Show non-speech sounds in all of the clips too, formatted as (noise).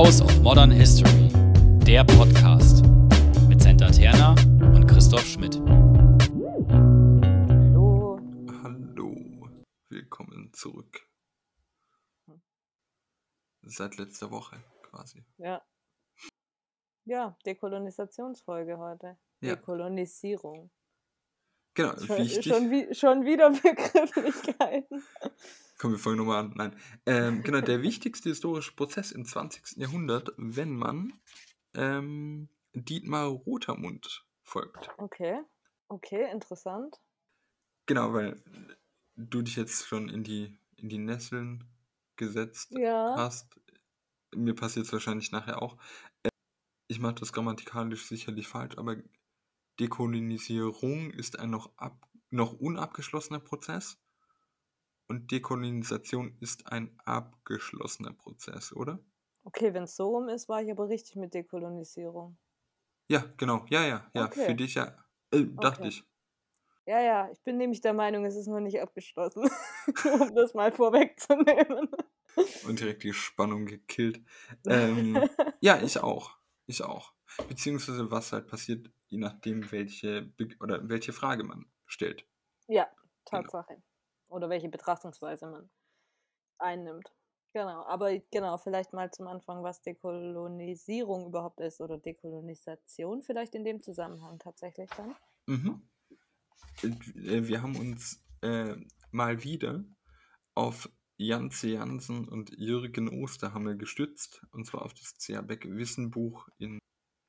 House of Modern History, der Podcast mit Senta Terna und Christoph Schmidt. Hallo. Hallo, willkommen zurück. Seit letzter Woche quasi. Ja. Ja, Dekolonisationsfolge heute. Ja. Dekolonisierung. Genau, Schon, wichtig. schon, schon wieder (laughs) Begrifflichkeiten. Kommen wir fangen nochmal an. Nein. Ähm, genau, der wichtigste historische Prozess im 20. Jahrhundert, wenn man ähm, Dietmar Rotermund folgt. Okay. Okay, interessant. Genau, weil du dich jetzt schon in die, in die Nesseln gesetzt Ja. hast. Mir passiert es wahrscheinlich nachher auch. Äh, Ich mache das grammatikalisch sicherlich falsch, aber Dekolonisierung ist ein noch, ab, noch unabgeschlossener Prozess und Dekolonisation ist ein abgeschlossener Prozess, oder? Okay, wenn es so rum ist, war ich aber richtig mit Dekolonisierung. Ja, genau. Ja, ja, ja. Okay. Für dich ja. Äh, dachte Okay. ich. Ja, ja, ich bin nämlich der Meinung, es ist noch nicht abgeschlossen. (laughs) um das mal vorwegzunehmen. Und direkt die Spannung gekillt. (laughs) Ähm, ja, ich auch. Ich auch. Beziehungsweise was halt passiert, je nachdem, welche Be oder welche Frage man stellt. Ja, Tatsache. Oder welche Betrachtungsweise man einnimmt. Genau, aber genau, vielleicht mal zum Anfang, was Dekolonisierung überhaupt ist oder Dekolonisation vielleicht in dem Zusammenhang tatsächlich dann. Mhm. Äh, Wir haben uns äh, mal wieder auf Janze Jansen und Jürgen Osterhammel gestützt, und zwar auf das C.A. Beck Wissenbuch in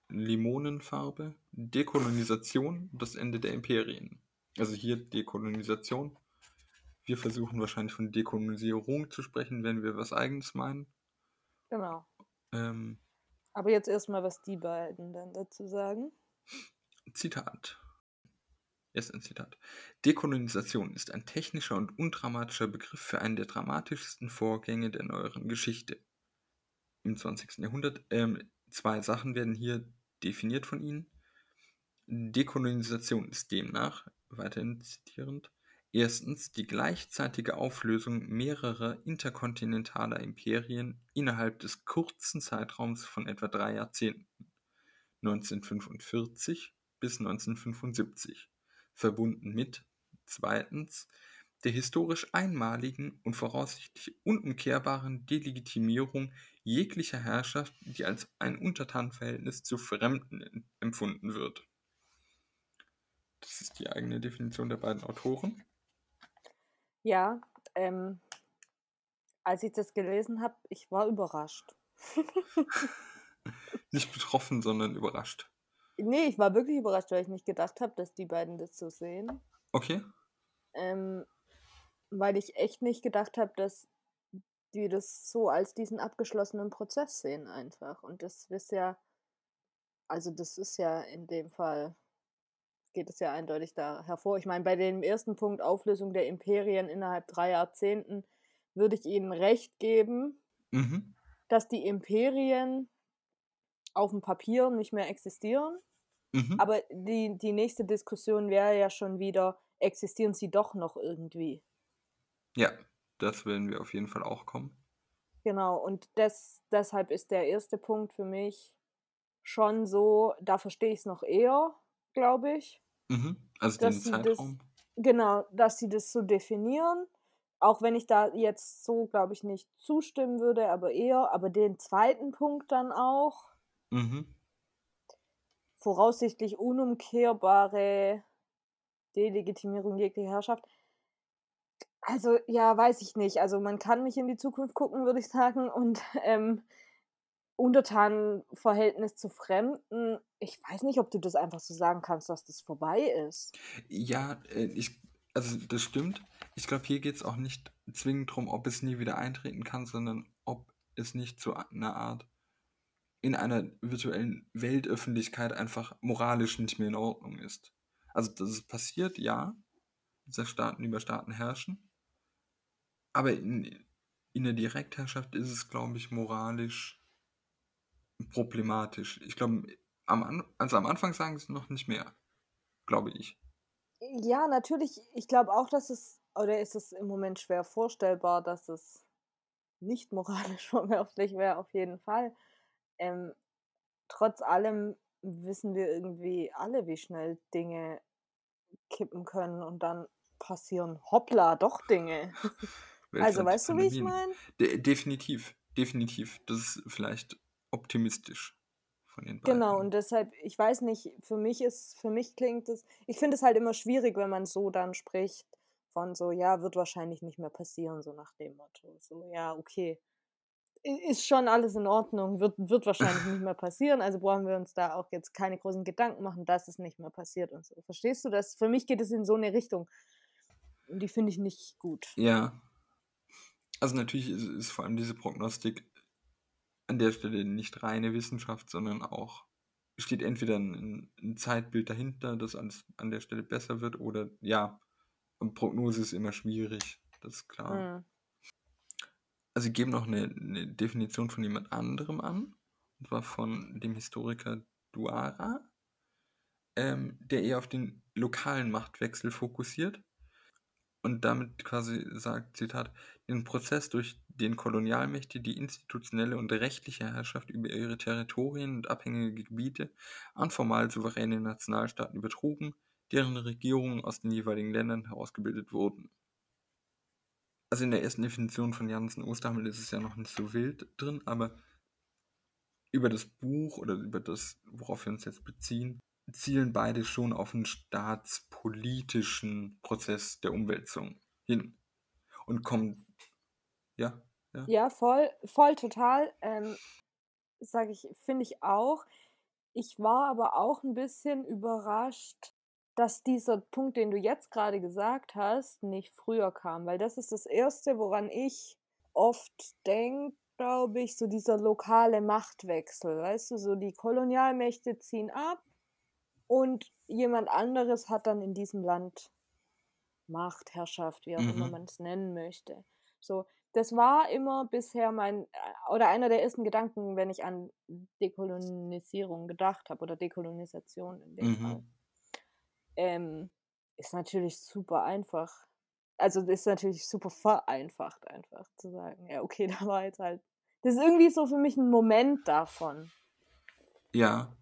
Limonenfarbe. Dekolonisation, das Ende der Imperien. Also hier Dekolonisation. Wir versuchen wahrscheinlich von Dekolonisierung zu sprechen, wenn wir was Eigenes meinen. Genau. Ähm, Aber jetzt erstmal, was die beiden dann dazu sagen. Zitat. Erst ein Zitat. Dekolonisation ist ein technischer und undramatischer Begriff für einen der dramatischsten Vorgänge der neueren Geschichte im 20. Jahrhundert. Ähm, zwei Sachen werden hier definiert von ihnen. Dekolonisation ist demnach, weiterhin zitierend, erstens die gleichzeitige Auflösung mehrerer interkontinentaler Imperien innerhalb des kurzen Zeitraums von etwa drei Jahrzehnten, 1945 bis 1975, verbunden mit zweitens der historisch einmaligen und voraussichtlich unumkehrbaren Delegitimierung jeglicher Herrschaft, die als ein Untertanverhältnis zu Fremden em- empfunden wird. Das ist die eigene Definition der beiden Autoren. Ja, ähm, als ich das gelesen habe, ich war überrascht. (laughs) Nicht betroffen, sondern überrascht. Nee, ich war wirklich überrascht, weil ich nicht gedacht habe, dass die beiden das so sehen. Okay? Ähm, weil ich echt nicht gedacht habe, dass die das so als diesen abgeschlossenen Prozess sehen einfach. Und das ist ja, also das ist ja in dem Fall, geht es ja eindeutig da hervor. Ich meine, bei dem ersten Punkt Auflösung der Imperien innerhalb drei Jahrzehnten würde ich Ihnen recht geben, Mhm. dass die Imperien auf dem Papier nicht mehr existieren. Mhm. Aber die, die nächste Diskussion wäre ja schon wieder, existieren sie doch noch irgendwie? ja, das werden wir auf jeden Fall auch kommen. Genau, und das, deshalb ist der erste Punkt für mich schon so, da verstehe ich es noch eher, glaube ich. Mhm. Also Dass den sie das- Zeitraum. Genau, dass sie das so definieren. Auch wenn ich da jetzt so, glaube ich, nicht zustimmen würde, aber eher. Aber den zweiten Punkt dann auch, Mhm. voraussichtlich unumkehrbare Delegitimierung jeglicher Herrschaft. Also, ja, weiß ich nicht. Also, man kann nicht in die Zukunft gucken, würde ich sagen. Und ähm, Untertanenverhältnis zu Fremden, ich weiß nicht, ob du das einfach so sagen kannst, dass das vorbei ist. Ja, äh, ich, also das stimmt. Ich glaube, hier geht es auch nicht zwingend darum, ob es nie wieder eintreten kann, sondern ob es nicht zu einer Art in einer virtuellen Weltöffentlichkeit einfach moralisch nicht mehr in Ordnung ist. Also, dass es passiert, ja, dass Staaten über Staaten herrschen, aber in, in der Direktherrschaft ist es, glaube ich, moralisch problematisch. Ich glaube, am, also am Anfang sagen sie noch nicht mehr, glaube ich. Ja, natürlich. Ich glaube auch, dass es, oder ist es im Moment schwer vorstellbar, dass es nicht moralisch (laughs) verwerflich wäre, auf jeden Fall. ähm, trotz allem wissen wir irgendwie alle, wie schnell Dinge kippen können und dann passieren hoppla doch Dinge. (laughs) also weißt du, wie ich meine? De definitiv, definitiv. Das ist vielleicht optimistisch von den beiden. Genau, und deshalb, ich weiß nicht, für mich ist, für mich klingt es, ich finde es halt immer schwierig, wenn man so dann spricht von so, ja, wird wahrscheinlich nicht mehr passieren, so nach dem Motto. So, ja, okay. Ist schon alles in Ordnung, wird, wird wahrscheinlich nicht mehr passieren, also brauchen wir uns da auch jetzt keine großen Gedanken machen, dass es nicht mehr passiert und so. Verstehst du das? Für mich geht es in so eine Richtung. Und die finde ich nicht gut. Ja. Also natürlich ist, ist vor allem diese Prognostik an der Stelle nicht reine Wissenschaft, sondern auch steht entweder ein, ein Zeitbild dahinter, das alles an der Stelle besser wird, oder ja, Prognose ist immer schwierig, das ist klar. Mhm. Also sie geben noch eine, eine, Definition von jemand anderem an, und zwar von dem Historiker Duara, ähm, der eher auf den lokalen Machtwechsel fokussiert und damit quasi sagt, Zitat, den Prozess, durch den Kolonialmächte die institutionelle und rechtliche Herrschaft über ihre Territorien und abhängige Gebiete an formal souveräne Nationalstaaten übertrugen, deren Regierungen aus den jeweiligen Ländern herausgebildet wurden. Also in der ersten Definition von Janssen Osterhammel ist es ja noch nicht so wild drin, aber über das Buch oder über das, worauf wir uns jetzt beziehen, zielen beide schon auf einen staatspolitischen Prozess der Umwälzung hin und kommen, ja, ja. Ja, voll, voll total. Ähm, Sage ich, finde ich auch. Ich war aber auch ein bisschen überrascht, dass dieser Punkt, den du jetzt gerade gesagt hast, nicht früher kam, weil das ist das Erste, woran ich oft denke, glaube ich, so dieser lokale Machtwechsel, weißt du, so die Kolonialmächte ziehen ab und jemand anderes hat dann in diesem Land Macht, Herrschaft, wie auch mhm. immer man es nennen möchte. So, das war immer bisher mein, äh, oder einer der ersten Gedanken, wenn ich an Dekolonisierung gedacht habe oder Dekolonisation in dem mhm. Fall. Ähm, ist natürlich super einfach. Also ist natürlich super vereinfacht, einfach zu sagen, ja, okay, (laughs) da war jetzt halt. Das ist irgendwie so für mich ein Moment davon. Ja,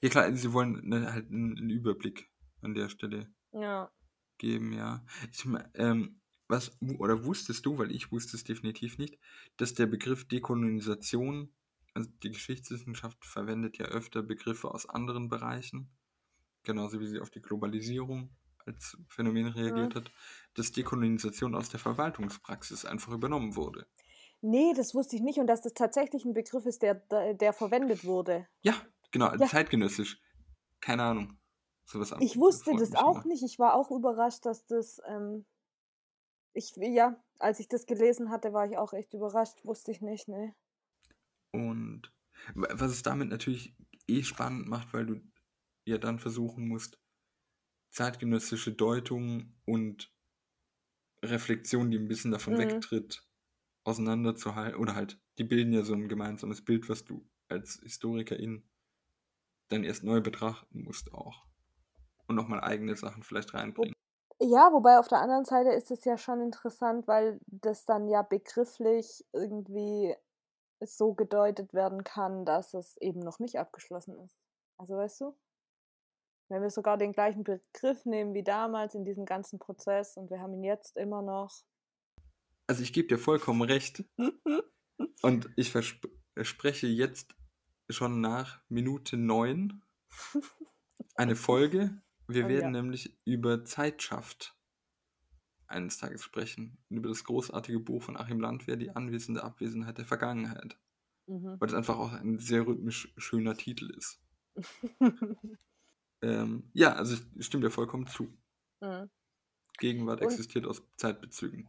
ja klar, sie wollen ne, halt einen, einen, Überblick an der Stelle ja. geben, ja. Ich, ähm, was, oder wusstest du, weil ich wusste es definitiv nicht, dass der Begriff Dekolonisation, also die Geschichtswissenschaft verwendet ja öfter Begriffe aus anderen Bereichen, genauso wie sie auf die Globalisierung als Phänomen reagiert ja. hat, dass Dekolonisation aus der Verwaltungspraxis einfach übernommen wurde. Nee, das wusste ich nicht und dass das tatsächlich ein Begriff ist, der, der verwendet wurde. Ja, Genau, ja. zeitgenössisch. Keine Ahnung. Sowas ich wusste das auch immer. nicht. Ich war auch überrascht, dass das. Ähm, ich, ja, als ich das gelesen hatte, war ich auch echt überrascht. Wusste ich nicht, ne. Und was es damit natürlich eh spannend macht, weil du ja dann versuchen musst, zeitgenössische Deutung und Reflexion, die ein bisschen davon mhm. wegtritt, auseinanderzuhalten. Oder halt, die bilden ja so ein gemeinsames Bild, was du als Historikerin dann erst neu betrachten musst auch. Und nochmal eigene Sachen vielleicht reinbringen. Ja, wobei auf der anderen Seite ist es ja schon interessant, weil das dann ja begrifflich irgendwie so gedeutet werden kann, dass es eben noch nicht abgeschlossen ist. Also weißt du? Wenn wir sogar den gleichen Begriff nehmen wie damals in diesem ganzen Prozess und wir haben ihn jetzt immer noch. Also ich gebe dir vollkommen recht. (laughs) und ich verspreche jetzt schon nach Minute 9 (laughs) eine Folge. Wir oh, werden ja. nämlich über Zeitschaft eines Tages sprechen. Über das großartige Buch von Achim Landwehr, Die anwesende Abwesenheit der Vergangenheit. Mhm. Weil es einfach auch ein sehr rhythmisch schöner Titel ist. (laughs) ähm, ja, also ich stimme dir vollkommen zu. Mhm. Gegenwart Und existiert aus Zeitbezügen.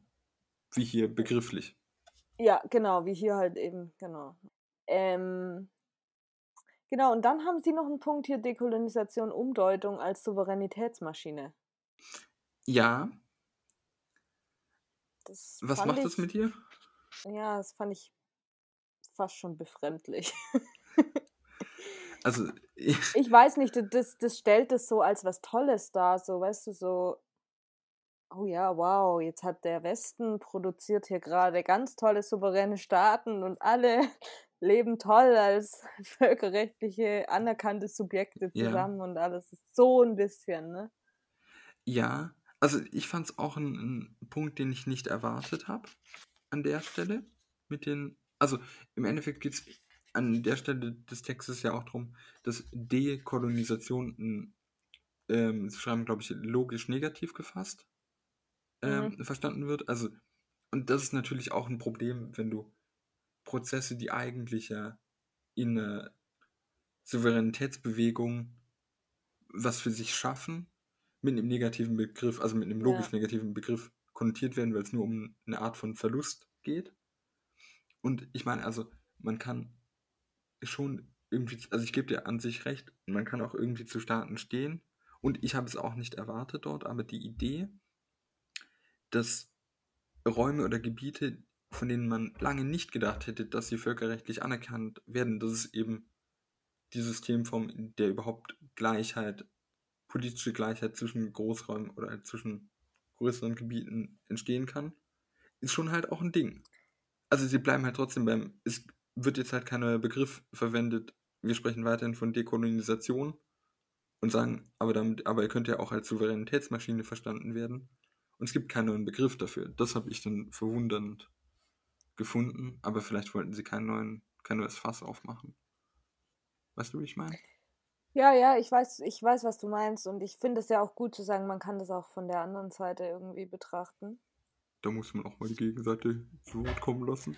Wie hier begrifflich. Ja, genau, wie hier halt eben, genau. Ähm, Genau, und dann haben Sie noch einen Punkt hier, Dekolonisation, Umdeutung als Souveränitätsmaschine. Ja. Das Was macht ich, das mit dir? Ja, das fand ich fast schon befremdlich. also. (laughs) Ich, ich weiß nicht, das, das stellt es so als was Tolles dar, so, weißt du, so. Oh ja, wow, jetzt hat der Westen produziert hier gerade ganz tolle souveräne Staaten und alle leben toll als (laughs) völkerrechtliche anerkannte Subjekte Ja. zusammen und alles. So ein bisschen, ne? Ja, also ich fand es auch ein, ein Punkt, den ich nicht erwartet habe an der Stelle. Mit den, also im Endeffekt geht es an der Stelle des Textes ja auch darum, dass Dekolonisation, ähm, sie schreiben, glaube ich, logisch negativ gefasst ähm, verstanden wird. Also, und das ist natürlich auch ein Problem, wenn du Prozesse, die eigentlich ja in einer Souveränitätsbewegung was für sich schaffen, mit einem negativen Begriff, also mit einem Ja. logisch negativen Begriff konnotiert werden, weil es nur um eine Art von Verlust geht. Und ich meine, also man kann schon irgendwie, also ich gebe dir an sich recht, man kann auch irgendwie zu Staaten stehen. Und ich habe es auch nicht erwartet dort, aber die Idee, dass Räume oder Gebiete, von denen man lange nicht gedacht hätte, dass sie völkerrechtlich anerkannt werden, dass es eben die Systemform, in der überhaupt Gleichheit, politische Gleichheit zwischen Großräumen oder halt zwischen größeren Gebieten entstehen kann, ist schon halt auch ein Ding. Also sie bleiben halt trotzdem beim, es wird jetzt halt kein neuer Begriff verwendet, wir sprechen weiterhin von Dekolonisation und sagen, aber damit, aber er könnte ja auch als Souveränitätsmaschine verstanden werden. Und es gibt keinen neuen Begriff dafür. Das habe ich dann verwundernd gefunden, aber vielleicht wollten sie keinen neuen, kein neues Fass aufmachen. Weißt du, wie ich meine? Ja, ja, ich weiß, ich weiß, was du meinst. Und ich finde es ja auch gut zu sagen, man kann das auch von der anderen Seite irgendwie betrachten. Da muss man auch mal die Gegenseite zu Wort kommen lassen.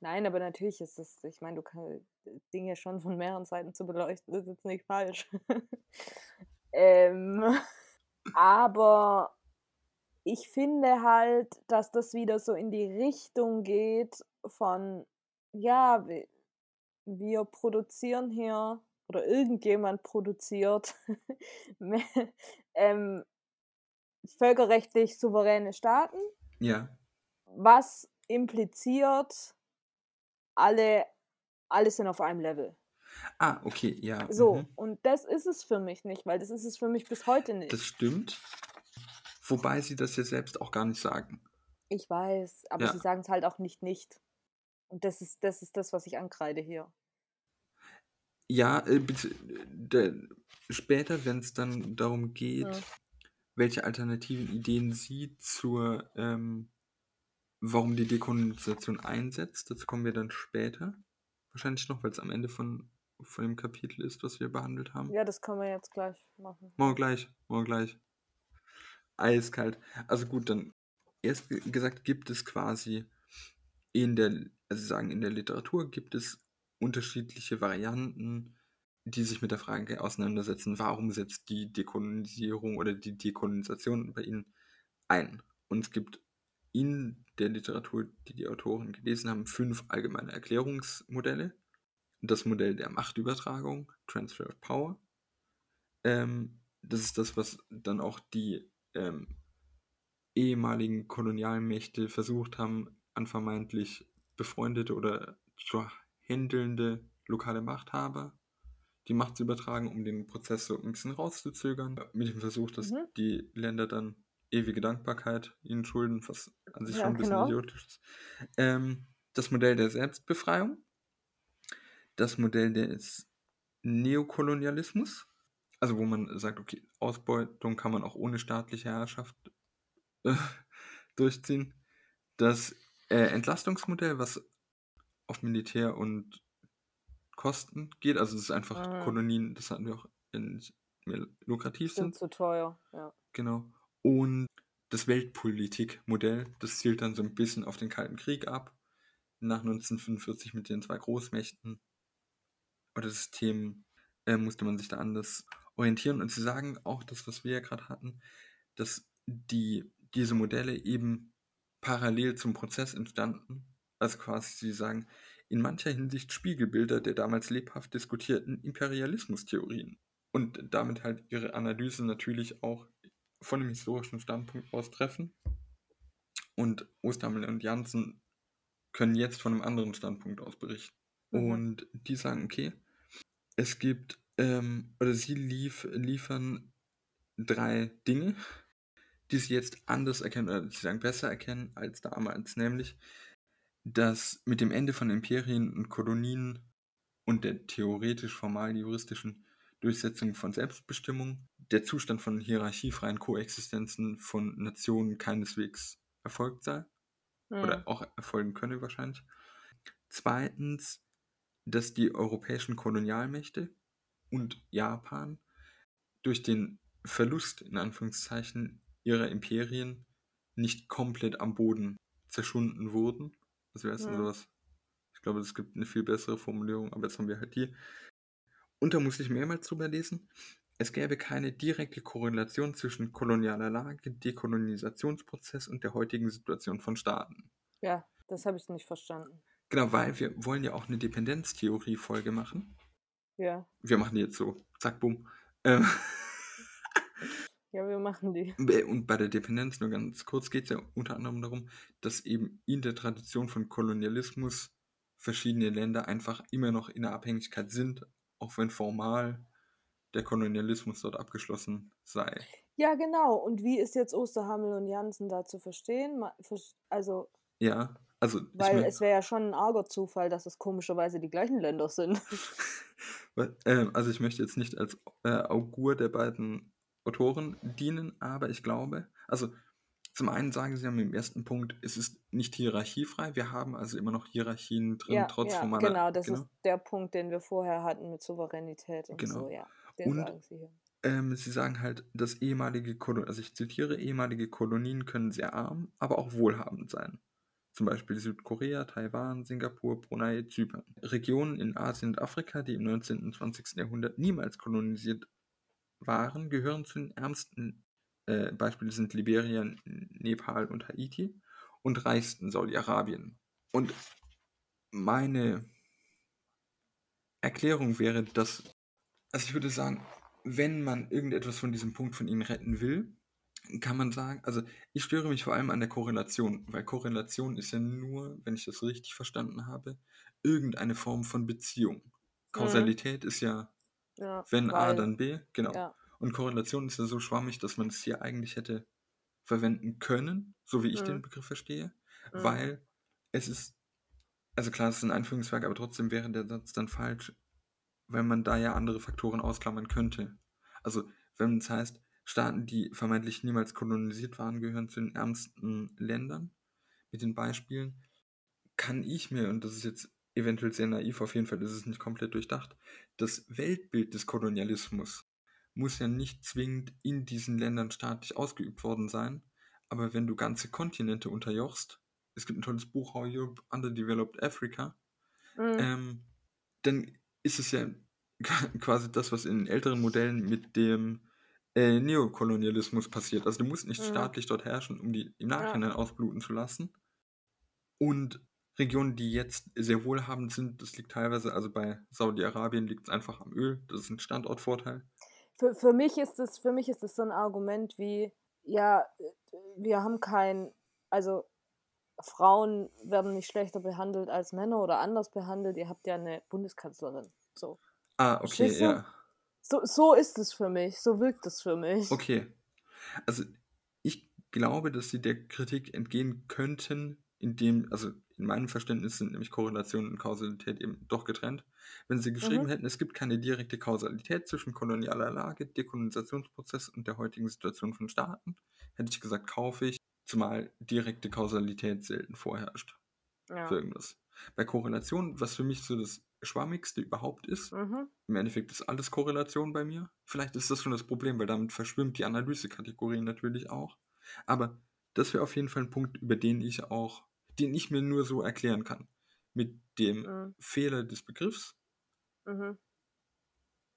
Nein, aber natürlich ist es, ich meine, du kannst Dinge schon von mehreren Seiten zu beleuchten, das ist jetzt nicht falsch. (laughs) ähm, aber ich finde halt, dass das wieder so in die Richtung geht von, ja, wir, produzieren hier oder irgendjemand produziert (laughs) ähm, völkerrechtlich souveräne Staaten Ja, was impliziert, alle, alle sind auf einem Level. Ah, okay, ja. So, mhm. und das ist es für mich nicht, weil das ist es für mich bis heute nicht. Das stimmt. Wobei sie das ja selbst auch gar nicht sagen. ich weiß, aber Ja. sie sagen es halt auch nicht nicht. Und das ist, das ist das, was ich ankreide hier. Ja, äh, der, später, wenn es dann darum geht, Ja. welche alternativen Ideen sie zur, ähm, warum die Dekolonisation einsetzt, dazu kommen wir dann später. Wahrscheinlich noch, weil es am Ende von, von dem Kapitel ist, was wir behandelt haben. Ja, das können wir jetzt gleich machen. Morgen gleich, morgen gleich. Eiskalt. Also gut, dann erst ge- gesagt gibt es quasi in der, also sagen, in der Literatur gibt es unterschiedliche Varianten, die sich mit der Frage auseinandersetzen, warum setzt die Dekolonisierung oder die Dekolonisation bei ihnen ein. Und es gibt in der Literatur, die die Autoren gelesen haben, fünf allgemeine Erklärungsmodelle. Das Modell der Machtübertragung, Transfer of Power. Ähm, das ist das, was dann auch die ähm, ehemaligen Kolonialmächte versucht haben, an vermeintlich befreundete oder zu händelnde lokale Machthaber die Macht zu übertragen, um den Prozess so ein bisschen rauszuzögern. Mit dem Versuch, dass Mhm. die Länder dann ewige Dankbarkeit ihnen schulden, was an sich Ja, schon ein bisschen genau. idiotisch ist. Ähm, das Modell der Selbstbefreiung, das Modell des Neokolonialismus, also wo man sagt, okay, Ausbeutung kann man auch ohne staatliche Herrschaft äh, (laughs) durchziehen. Das äh, Entlastungsmodell, was auf Militär und Kosten geht, also es ist einfach Mhm. Kolonien, das hatten wir auch, in, mehr lukrativ Sind sind. zu teuer, ja. Genau. Und das Weltpolitikmodell, das zielt dann so ein bisschen auf den Kalten Krieg ab. Nach 1945 mit den zwei Großmächten oder das System äh, musste man sich da anders orientieren. Und sie sagen auch das, was wir ja gerade hatten, dass die, diese Modelle eben parallel zum Prozess entstanden. Also quasi, sie sagen, in mancher Hinsicht Spiegelbilder der damals lebhaft diskutierten Imperialismustheorien. Und damit halt ihre Analyse natürlich auch von dem historischen Standpunkt aus treffen. Und Ostermann und Janssen können jetzt von einem anderen Standpunkt aus berichten. Mhm. Und die sagen, okay, es gibt, ähm, oder sie lief, liefern drei Dinge, die sie jetzt anders erkennen, oder sie sagen besser erkennen als damals, nämlich dass mit dem Ende von Imperien und Kolonien und der theoretisch formal juristischen Durchsetzung von Selbstbestimmung der Zustand von hierarchiefreien Koexistenzen von Nationen keineswegs erfolgt sei Hm. oder auch erfolgen könne wahrscheinlich. Zweitens, dass die europäischen Kolonialmächte und Japan durch den Verlust in Anführungszeichen ihrer Imperien nicht komplett am Boden zerschunden wurden. Was wäre Ja. sowas? Ich glaube, es gibt eine viel bessere Formulierung, aber jetzt haben wir halt die. Und da muss ich mehrmals drüber lesen. Es gäbe keine direkte Korrelation zwischen kolonialer Lage, Dekolonisationsprozess und der heutigen Situation von Staaten. Ja, das habe ich nicht verstanden. Genau, weil wir wollen ja auch eine Dependenztheorie-Folge machen. (laughs) Ja. Wir machen die jetzt so, zack, bumm. Ähm, Ja, wir machen die. Und bei der Dependenz, nur ganz kurz, geht es ja unter anderem darum, dass eben in der Tradition von Kolonialismus verschiedene Länder einfach immer noch in der Abhängigkeit sind, auch wenn formal der Kolonialismus dort abgeschlossen sei. Ja, genau. Und wie ist jetzt Osterhammel und Jansen da zu verstehen? Also, Ja, also ich weil mein, es wäre ja schon ein arger Zufall, dass es komischerweise die gleichen Länder sind. (laughs) ähm, also ich möchte jetzt nicht als äh, Augur der beiden Autoren dienen, aber ich glaube, also zum einen sagen sie ja mit dem ersten Punkt, es ist nicht hierarchiefrei, wir haben also immer noch Hierarchien drin, ja, trotz ja, formaler genau. Das ist der Punkt, den wir vorher hatten mit Souveränität und Genau. so, ja. Den Und sagen sie hier. Ähm, sie sagen halt, dass ehemalige Kolonien, also ich zitiere, ehemalige Kolonien können sehr arm, aber auch wohlhabend sein. Zum Beispiel Südkorea, Taiwan, Singapur, Brunei, Zypern. Regionen in Asien und Afrika, die im 19. und 20. Jahrhundert niemals kolonisiert waren, gehören zu den ärmsten. Äh, Beispiele sind Liberia, Nepal und Haiti und reichsten Saudi-Arabien. Und meine Erklärung wäre, dass, also ich würde sagen, wenn man irgendetwas von diesem Punkt von ihnen retten will, kann man sagen, also ich störe mich vor allem an der Korrelation, weil Korrelation ist ja nur, wenn ich das richtig verstanden habe, irgendeine Form von Beziehung. Kausalität ist ja, Ja, wenn A, weil- dann B, genau. Ja, Und Korrelation ist ja so schwammig, dass man es hier eigentlich hätte verwenden können, so wie ich Mhm. den Begriff verstehe, Mhm. weil es ist, also klar, es ist ein Anführungswerk, aber trotzdem wäre der Satz dann falsch, weil man da ja andere Faktoren ausklammern könnte. Also, wenn es heißt, Staaten, die vermeintlich niemals kolonisiert waren, gehören zu den ärmsten Ländern, mit den Beispielen, kann ich mir, und das ist jetzt eventuell sehr naiv, auf jeden Fall ist es nicht komplett durchdacht, das Weltbild des Kolonialismus muss ja nicht zwingend in diesen Ländern staatlich ausgeübt worden sein, aber wenn du ganze Kontinente unterjochst, es gibt ein tolles Buch, How Europe Underdeveloped Africa, Mhm. ähm, dann ist es ja (laughs) quasi das, was in älteren Modellen mit dem äh, Neokolonialismus passiert. Also du musst nicht Mhm. staatlich dort herrschen, um die im Nachhinein ausbluten zu lassen. Und Regionen, die jetzt sehr wohlhabend sind, das liegt teilweise, also bei Saudi-Arabien liegt es einfach am Öl, das ist ein Standortvorteil. für, für mich ist es für mich ist es so ein Argument wie ja äh, wir haben kein also Frauen werden nicht schlechter behandelt als Männer oder anders behandelt ihr habt ja eine Bundeskanzlerin so Ah, okay, du? ja. So so ist es für mich so wirkt es für mich Okay. Also ich glaube, dass sie der Kritik entgehen könnten, indem, also in meinem Verständnis sind nämlich Korrelation und Kausalität eben doch getrennt. Wenn sie geschrieben Mhm. hätten, es gibt keine direkte Kausalität zwischen kolonialer Lage, Dekolonisationsprozess und der heutigen Situation von Staaten, hätte ich gesagt, kaufe ich, zumal direkte Kausalität selten vorherrscht ja für irgendwas. Bei Korrelation, was für mich so das Schwammigste überhaupt ist, mhm. im Endeffekt ist alles Korrelation bei mir. Vielleicht ist das schon das Problem, weil damit verschwimmt die Analysekategorie natürlich auch. Aber das wäre auf jeden Fall ein Punkt, über den ich auch, den ich mir nur so erklären kann. Mit dem Mhm. Fehler des Begriffs. Mhm.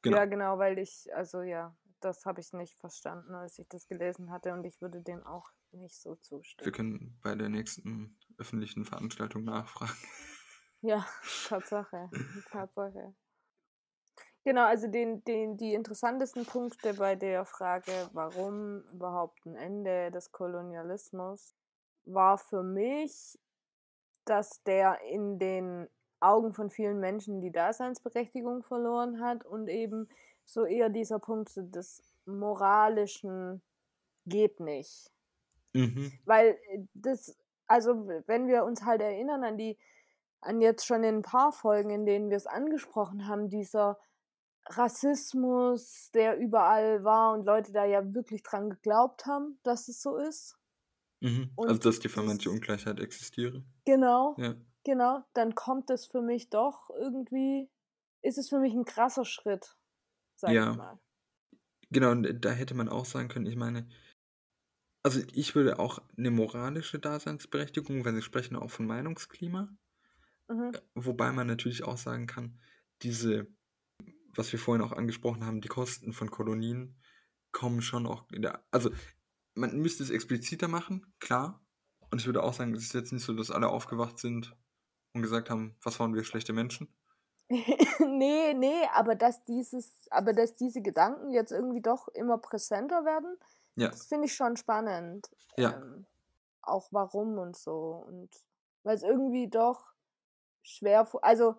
Genau. ja genau weil ich also ja das habe ich nicht verstanden als ich das gelesen hatte und ich würde dem auch nicht so Wir zustimmen können bei der nächsten öffentlichen Veranstaltung nachfragen. Ja, (laughs) Tatsache. Tatsache. Genau, also den, den, die interessantesten Punkte bei der Frage, warum überhaupt ein Ende des Kolonialismus, war für mich, dass der in den Augen von vielen Menschen die Daseinsberechtigung verloren hat und eben so eher dieser Punkt des moralischen geht nicht. Mhm. Weil äh, das also wenn wir uns halt erinnern an die, an jetzt schon in ein paar Folgen, in denen wir es angesprochen haben, dieser Rassismus, der überall war und Leute da ja wirklich dran geglaubt haben, dass es so ist. Mhm. Also, dass die vermeintliche Ungleichheit existiere. Genau. Ja. Genau, dann kommt es für mich doch irgendwie, ist es für mich ein krasser Schritt, sag Ja. ich mal. Genau, und da hätte man auch sagen können, ich meine, also ich würde auch eine moralische Daseinsberechtigung, wenn Sie sprechen auch von Meinungsklima, Mhm. wobei man natürlich auch sagen kann, diese, was wir vorhin auch angesprochen haben, die Kosten von Kolonien kommen schon auch in der, also man müsste es expliziter machen, klar. Und ich würde auch sagen, es ist jetzt nicht so, dass alle aufgewacht sind und gesagt haben, was waren wir schlechte Menschen. (laughs) nee, nee, aber dass dieses, aber dass diese Gedanken jetzt irgendwie doch immer präsenter werden, Ja, das finde ich schon spannend. ja, Ähm, auch warum und so. Und weil es irgendwie doch schwer, also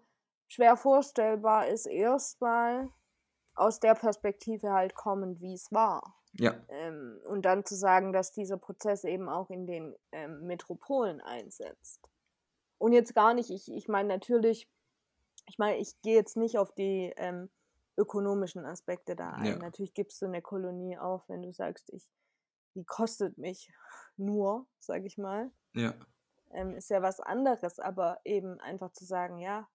schwer vorstellbar ist, erstmal aus der Perspektive halt kommend, wie es war. ja, Ähm, und dann zu sagen, dass dieser Prozess eben auch in den ähm, Metropolen einsetzt. Und jetzt gar nicht, ich, ich meine natürlich, ich meine, ich gehe jetzt nicht auf die ähm, ökonomischen Aspekte da ein. ja, Natürlich gibst du eine Kolonie auf, wenn du sagst, ich, die kostet mich (laughs) nur, sag ich mal. ja, Ähm, ist ja was anderes, aber eben einfach zu sagen, ja,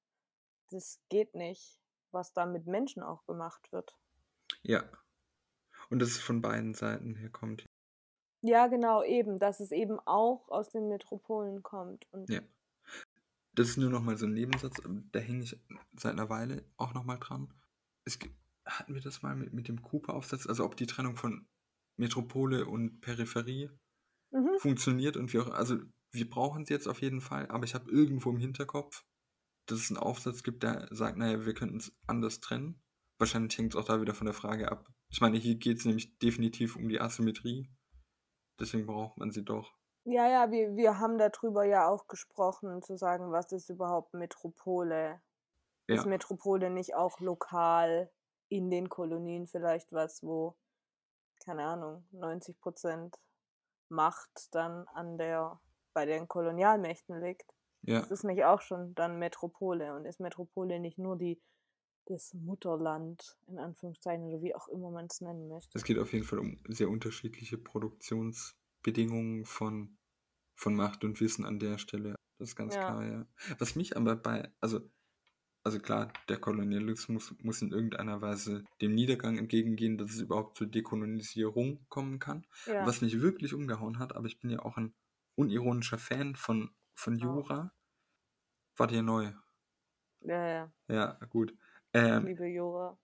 das geht nicht, was da mit Menschen auch gemacht wird. ja. Und dass es von beiden Seiten her kommt. Ja, genau, eben, dass es eben auch aus den Metropolen kommt. Und Ja. Das ist nur noch mal so ein Nebensatz, aber da hänge ich seit einer Weile auch noch mal dran. Es gibt, hatten wir das mal mit, mit dem Cooper-Aufsatz, also ob die Trennung von Metropole und Peripherie mhm. funktioniert und wie auch, also wir brauchen sie jetzt auf jeden Fall, aber ich habe irgendwo im Hinterkopf, dass es einen Aufsatz gibt, der sagt, naja, wir könnten es anders trennen. Wahrscheinlich hängt es auch da wieder von der Frage ab. Ich meine, hier geht es nämlich definitiv um die Asymmetrie. Deswegen braucht man sie doch. Ja, ja, wir, wir haben darüber ja auch gesprochen, zu sagen, was ist überhaupt Metropole? Ist Ja, Metropole nicht auch lokal in den Kolonien vielleicht was, wo, keine Ahnung, 90 Prozent Macht dann an der, bei den Kolonialmächten liegt? ja, Ist das nicht auch schon dann Metropole? Und ist Metropole nicht nur die, das Mutterland, in Anführungszeichen, oder wie auch immer man es nennen möchte? es geht auf jeden Fall um sehr unterschiedliche Produktionsbedingungen von, von Macht und Wissen an der Stelle. Das ist ganz Ja. klar, ja. Was mich aber bei, also, also klar, der Kolonialismus muss in irgendeiner Weise dem Niedergang entgegengehen, dass es überhaupt zur Dekolonisierung kommen kann. Ja, Was mich wirklich umgehauen hat, aber ich bin ja auch ein unironischer Fan von, von auch. Jura, war dir neu. Ja, ja. Ja, gut. Ich Ähm, liebe Jura.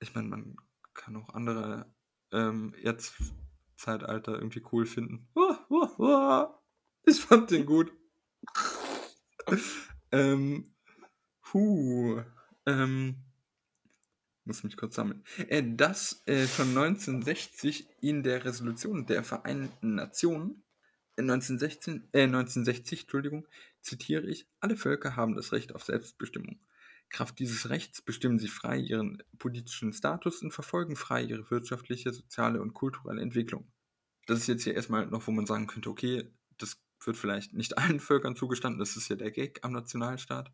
ich meine, man kann auch andere ähm, Erzzeitalter irgendwie cool finden. (laughs) Ich fand den gut. (laughs) ähm, huh, ähm, muss mich kurz sammeln. Äh, dass äh, schon 1960 in der Resolution der Vereinten Nationen, 1916, äh, 1960, Entschuldigung, zitiere ich, alle Völker haben das Recht auf Selbstbestimmung. Kraft dieses Rechts bestimmen sie frei ihren politischen Status und verfolgen frei ihre wirtschaftliche, soziale und kulturelle Entwicklung. Das ist jetzt hier erstmal noch, wo man sagen könnte, okay, das wird vielleicht nicht (laughs) allen Völkern zugestanden, das ist ja der Gag am Nationalstaat.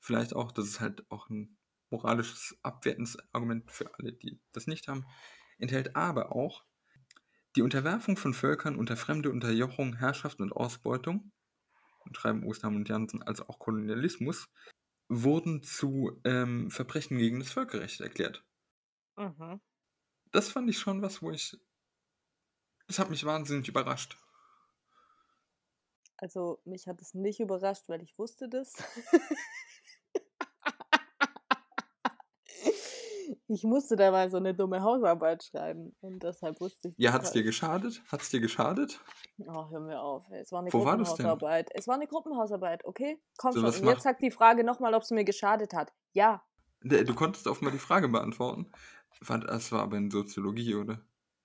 Vielleicht auch, das ist halt auch ein moralisches, abwertendes Argument für alle, die das nicht haben, enthält aber auch die Unterwerfung von Völkern unter fremde Unterjochung, Herrschaft und Ausbeutung, und schreiben Ostern und Jansen als auch Kolonialismus, wurden zu ähm, Verbrechen gegen das Völkerrecht erklärt. Mhm. Das fand ich schon was, wo ich. Das hat mich wahnsinnig überrascht. Also mich hat es nicht überrascht, weil ich wusste das. (laughs) ich musste da mal so eine dumme Hausarbeit schreiben und deshalb wusste ich Ja, hat es dir geschadet? Hat es dir geschadet? Oh, hör mir auf. ey. Es war eine Wo war das denn? Gruppenhausarbeit. Es war eine Gruppenhausarbeit, okay? Komm So, schon. Und jetzt sagt die Frage nochmal, ob es mir geschadet hat. Ja. Ne, Du konntest offenbar die Frage beantworten. Das war aber in Soziologie, oder?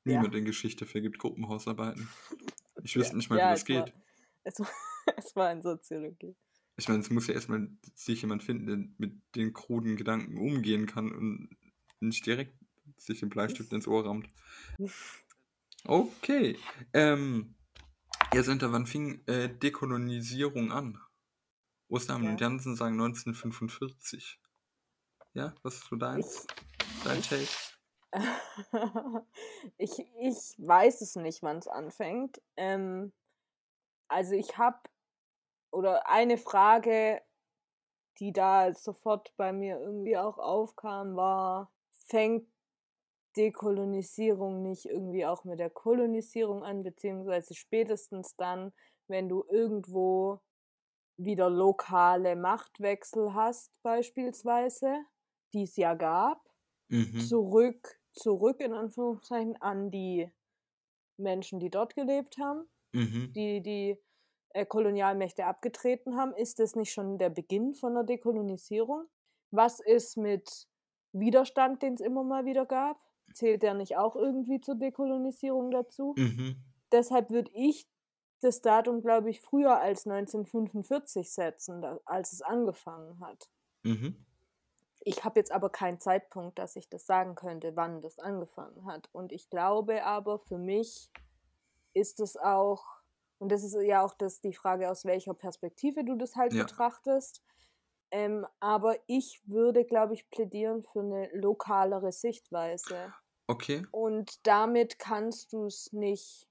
Ja. Niemand in Geschichte vergibt Gruppenhausarbeiten. Ich Ja, wüsste nicht mal, ja, wie das es war, geht. es, war, (laughs) es war in Soziologie. Ich meine, es muss ja erstmal sich jemand finden, der mit den kruden Gedanken umgehen kann und nicht direkt sich den Bleistift ins Ohr rammt. Okay. Ähm, Ja, Senta, wann fing äh, Dekolonisierung an? Ostermann Ja. und Jansen sagen 1945. Ja, was ist so dein, dein Take? (laughs) ich, ich weiß es nicht, wann es anfängt. Ähm, also ich habe, oder eine Frage, die da sofort bei mir irgendwie auch aufkam, war, fängt Dekolonisierung nicht irgendwie auch mit der Kolonisierung an, beziehungsweise spätestens dann, wenn du irgendwo wieder lokale Machtwechsel hast, beispielsweise, die es ja gab, Mhm. zurück, zurück in Anführungszeichen an die Menschen, die dort gelebt haben, Mhm. die die äh, Kolonialmächte abgetreten haben. Ist das nicht schon der Beginn von der Dekolonisierung? Was ist mit Widerstand, den es immer mal wieder gab? Zählt der nicht auch irgendwie zur Dekolonisierung dazu? Mhm. Deshalb würde ich das Datum, glaube ich, früher als 1945 setzen, als es angefangen hat. Mhm. Ich habe jetzt aber keinen Zeitpunkt, dass ich das sagen könnte, wann das angefangen hat. Und ich glaube aber, für mich ist es auch, und das ist ja auch das, die Frage, aus welcher Perspektive du das halt Ja. betrachtest. Ähm, aber ich würde, glaube ich, plädieren für eine lokalere Sichtweise. Okay. Und damit kannst du es nicht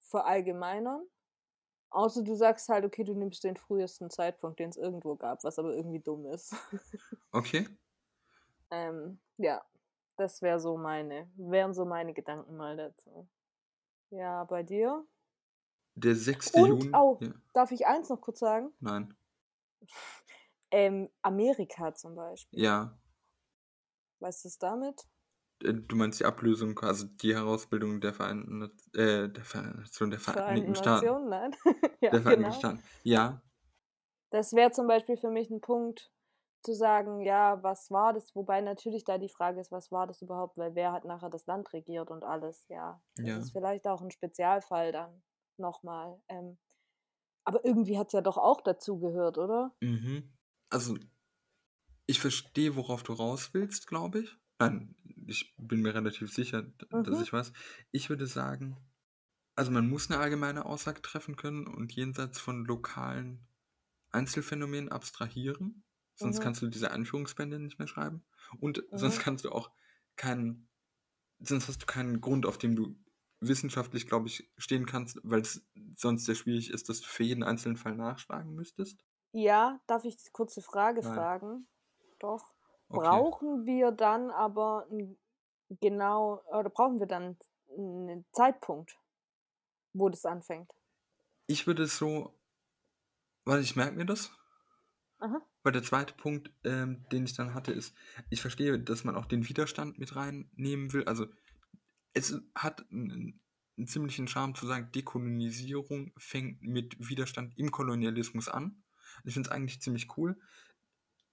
verallgemeinern. Außer du sagst halt, okay, du nimmst den frühesten Zeitpunkt, den es irgendwo gab, was aber irgendwie dumm ist. (laughs) Okay. ähm, ja, das wäre so meine, wären so meine Gedanken mal dazu. Ja, bei dir? Der 6. Und, Juni. oh, Ja. darf ich eins noch kurz sagen? Nein. (laughs) Ähm, Amerika zum Beispiel. Ja. Was ist damit? Äh, Du meinst die Ablösung, also die Herausbildung der Vereinten, äh, der Vereinten der Vereinigten Staaten. Nein? (laughs) ja, Der Vereinigten genau. Staaten. Ja. Das wäre zum Beispiel für mich ein Punkt, zu sagen, ja, was war das? Wobei natürlich da die Frage ist, was war das überhaupt? Weil wer hat nachher das Land regiert und alles, ja. Das Ja. ist vielleicht auch ein Spezialfall dann nochmal. Ähm, aber irgendwie hat es ja doch auch dazu gehört, oder? Mhm. Also, ich verstehe, worauf du raus willst, glaube ich. Nein, ich bin mir relativ sicher, d- dass Mhm. ich weiß. Ich würde sagen, also man muss eine allgemeine Aussage treffen können und jenseits von lokalen Einzelphänomenen abstrahieren. Sonst Mhm. kannst du diese Anführungsbände nicht mehr schreiben. Und sonst Mhm. kannst du auch keinen, sonst hast du keinen Grund, auf dem du wissenschaftlich, glaube ich, stehen kannst, weil es sonst sehr schwierig ist, dass du für jeden einzelnen Fall nachschlagen müsstest. Ja, darf ich die kurze Frage Nein. fragen? Doch. Okay. Brauchen wir dann aber genau, oder brauchen wir dann einen Zeitpunkt, wo das anfängt? Ich würde es so, weil ich merke mir das, Aha. weil der zweite Punkt, ähm, den ich dann hatte, ist, ich verstehe, dass man auch den Widerstand mit reinnehmen will. Also es hat einen, einen ziemlichen Charme zu sagen, Dekolonisierung fängt mit Widerstand im Kolonialismus an. Ich finde es eigentlich ziemlich cool.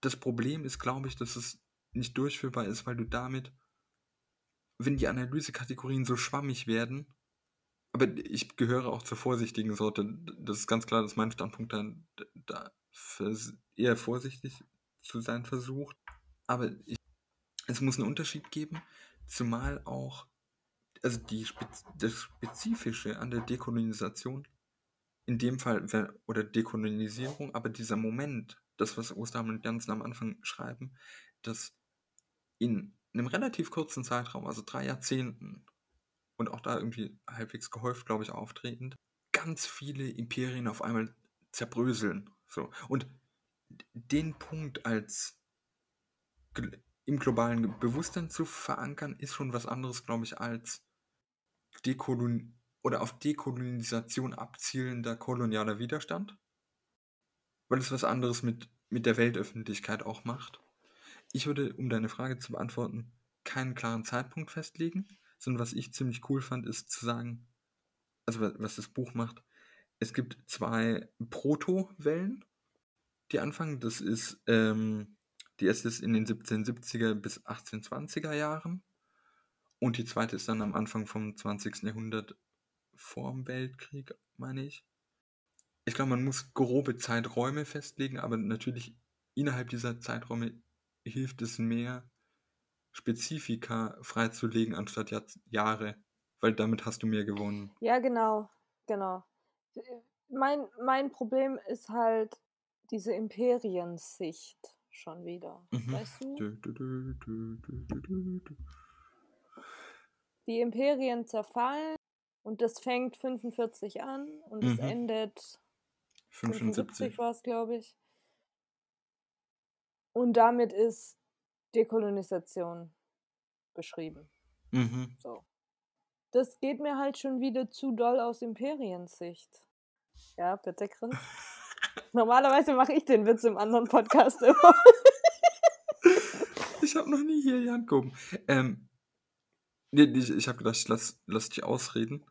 Das Problem ist, glaube ich, dass es nicht durchführbar ist, weil du damit, wenn die Analysekategorien so schwammig werden, aber ich gehöre auch zur vorsichtigen Sorte. Das ist ganz klar, dass mein Standpunkt dann da eher vorsichtig zu sein versucht. Aber ich, es muss einen Unterschied geben, zumal auch, also die das Spezifische an der Dekolonisation, in dem Fall, oder Dekolonisierung, aber dieser Moment, das, was Ostermann und Jansen am Anfang schreiben, dass in einem relativ kurzen Zeitraum, also drei Jahrzehnten, und auch da irgendwie halbwegs gehäuft, glaube ich, auftretend, ganz viele Imperien auf einmal zerbröseln. So. Und den Punkt als im globalen Bewusstsein zu verankern, ist schon was anderes, glaube ich, als Dekolon oder auf Dekolonisation abzielender kolonialer Widerstand. Weil es was anderes mit, mit der Weltöffentlichkeit auch macht. Ich würde, um deine Frage zu beantworten, keinen klaren Zeitpunkt festlegen, sondern was ich ziemlich cool fand, ist zu sagen, also wa- was das Buch macht, es gibt zwei Proto-Wellen, die anfangen. Das ist, ähm, die erste ist in den 1770er bis 1820er Jahren und die zweite ist dann am Anfang vom 20. Jahrhundert vor dem Weltkrieg, meine ich. Ich glaube, man muss grobe Zeiträume festlegen, aber natürlich innerhalb dieser Zeiträume hilft es mehr, Spezifika freizulegen anstatt Jahr Jahre, weil damit hast du mehr gewonnen. Ja, genau, genau. Mein, mein Problem ist halt diese Imperiensicht schon wieder. Mhm. Weißt du, du, du, du. Die Imperien zerfallen und das fängt 45 an und es Mhm. endet 75 75. war es, glaube ich. Und damit ist Dekolonisation beschrieben. Mhm. So. Das geht mir halt schon wieder zu doll aus Imperiensicht. Ja, bitte, Chris. (laughs) Normalerweise mache ich den Witz im anderen Podcast immer. Ich habe noch nie hier die Hand gehoben. Ähm, nee, ich, ich habe gedacht, ich lass, lass dich ausreden.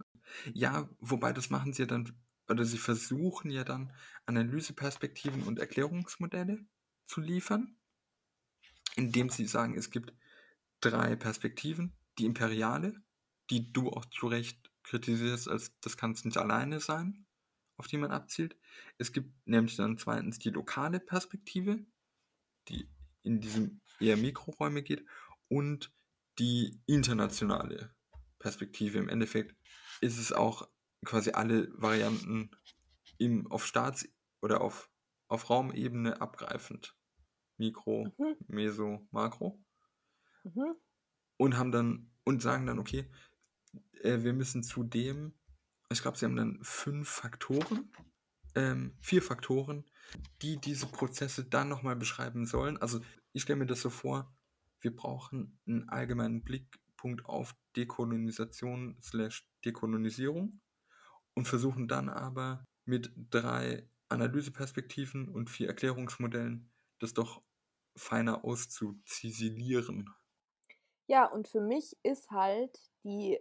Ja, wobei das machen sie ja dann, oder sie versuchen ja dann, Analyseperspektiven und Erklärungsmodelle zu liefern, indem sie sagen, es gibt drei Perspektiven. Die imperiale, die du auch zu Recht kritisierst, als das kann es nicht alleine sein, auf die man abzielt. Es gibt nämlich dann zweitens die lokale Perspektive, die in diesem eher Mikroräume geht und die internationale Perspektive. Im Endeffekt ist es auch quasi alle Varianten im, auf Staats- oder auf, auf Raumebene abgreifend. Mikro, Mhm. Meso, Makro. Mhm. Und haben dann und sagen dann, okay, äh, wir müssen zudem, ich glaube, sie haben dann fünf Faktoren, ähm, vier Faktoren, die diese Prozesse dann nochmal beschreiben sollen. Also ich stelle mir das so vor, wir brauchen einen allgemeinen Blickpunkt auf Dekolonisation slash Dekolonisierung und versuchen dann aber mit drei Analyseperspektiven und vier Erklärungsmodellen das doch feiner auszuzisilieren. Ja, und für mich ist halt die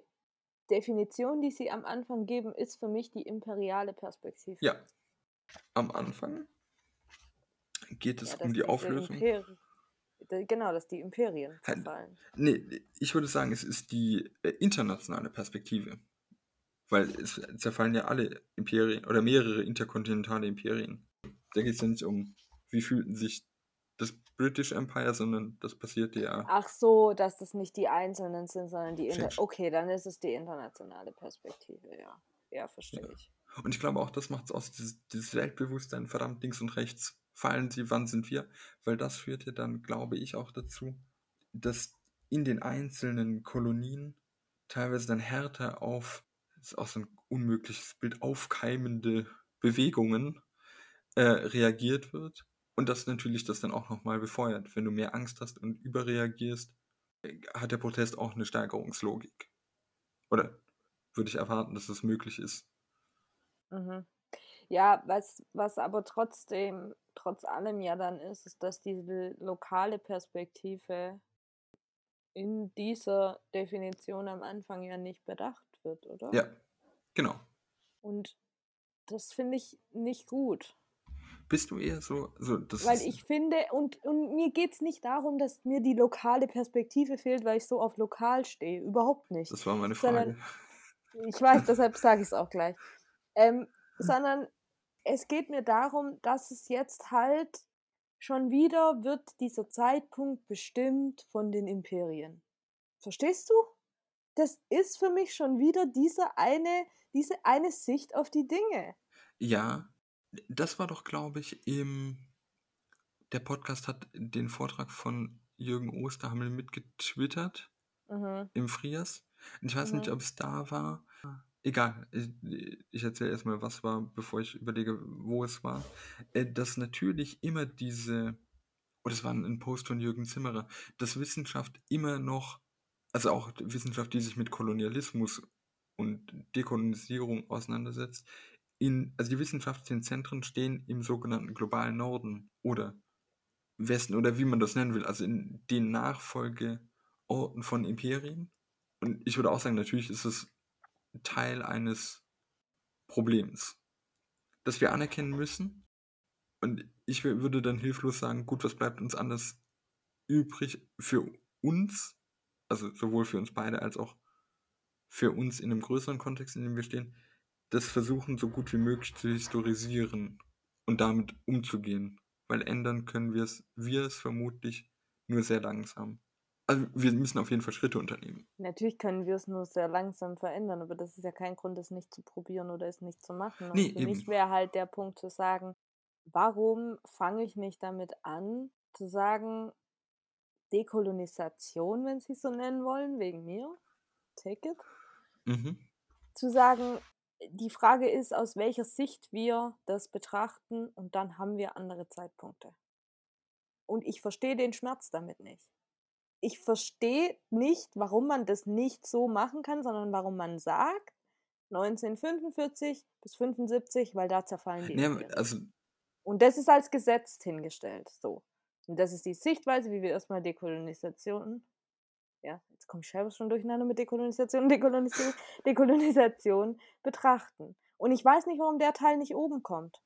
Definition, die sie am Anfang geben, ist für mich die imperiale Perspektive. Ja, am Anfang geht es Ja, um die Auflösung. Genau, dass die Imperien zerfallen. Nee, ich würde sagen, es ist die äh, internationale Perspektive. Weil es zerfallen ja alle Imperien oder mehrere interkontinentale Imperien. Da geht es ja nicht um, wie fühlten sich das British Empire, sondern das passierte ja. Ach so, dass das nicht die einzelnen sind, sondern die Inter. Okay, dann ist es die internationale Perspektive, ja. Ja, verstehe Ja. ich. Und ich glaube auch, das macht es aus, dieses, dieses Weltbewusstsein, verdammt links und rechts fallen sie, wann sind wir? Weil das führte dann, glaube ich, auch dazu, dass in den einzelnen Kolonien teilweise dann härter auf, das ist auch so ein unmögliches Bild, aufkeimende Bewegungen äh, reagiert wird. Und das natürlich das dann auch nochmal befeuert. Wenn du mehr Angst hast und überreagierst, hat der Protest auch eine Steigerungslogik. Oder würde ich erwarten, dass es möglich ist. Mhm. Ja, was, was aber trotzdem, trotz allem ja dann ist, ist, dass diese lokale Perspektive in dieser Definition am Anfang ja nicht bedacht wird, oder? Ja, genau. Und das finde ich nicht gut. Bist du eher so, so das Weil ich finde, und, und mir geht es nicht darum, dass mir die lokale Perspektive fehlt, weil ich so auf lokal stehe. Überhaupt nicht. das war meine sondern- Frage. Ich weiß, deshalb sage ich es auch gleich. Ähm, sondern es geht mir darum, dass es jetzt halt schon wieder wird dieser Zeitpunkt bestimmt von den Imperien. Verstehst du? Das ist für mich schon wieder diese eine, diese eine Sicht auf die Dinge. Ja, das war doch, glaube ich, im der Podcast hat den Vortrag von Jürgen Osterhammel mitgetwittert Mhm. im Frias. Und ich weiß nicht, Mhm. ob es da war. Egal, ich, ich erzähle erstmal, was war, bevor ich überlege, wo es war. Äh, Dass natürlich immer diese, oder es war ein Post von Jürgen Zimmerer, dass Wissenschaft immer noch, also auch Wissenschaft, die sich mit Kolonialismus und Dekolonisierung auseinandersetzt, in, also die wissenschaftlichen Zentren stehen im sogenannten globalen Norden oder Westen oder wie man das nennen will, also in den Nachfolgeorten von Imperien. Und ich würde auch sagen, natürlich ist es Teil eines Problems, das wir anerkennen müssen. Und ich wür- würde dann hilflos sagen, gut, was bleibt uns anders übrig für uns, also sowohl für uns beide als auch für uns in einem größeren Kontext, in dem wir stehen, das versuchen so gut wie möglich zu historisieren und damit umzugehen. Weil ändern können wir es, wir es vermutlich nur sehr langsam. Also wir müssen auf jeden Fall Schritte unternehmen. Natürlich können wir es nur sehr langsam verändern, aber das ist ja kein Grund, es nicht zu probieren oder es nicht zu machen. Und Nee, für mich eben. wäre halt der Punkt zu sagen, warum fange ich nicht damit an, zu sagen, Dekolonisation, wenn Sie es so nennen wollen, wegen mir, take it, Mhm. zu sagen, die Frage ist, aus welcher Sicht wir das betrachten und dann haben wir andere Zeitpunkte. Und ich verstehe den Schmerz damit nicht. Ich verstehe nicht, warum man das nicht so machen kann, sondern warum man sagt, 1945 bis 75, weil da zerfallen die Nee, Imperien. also Und das ist als Gesetz hingestellt. So. Und das ist die Sichtweise, wie wir erstmal Dekolonisation. Ja, jetzt komme ich selber schon durcheinander mit Dekolonisation und (laughs) Dekolonisation, Dekolonisation betrachten. Und ich weiß nicht, warum der Teil nicht oben kommt.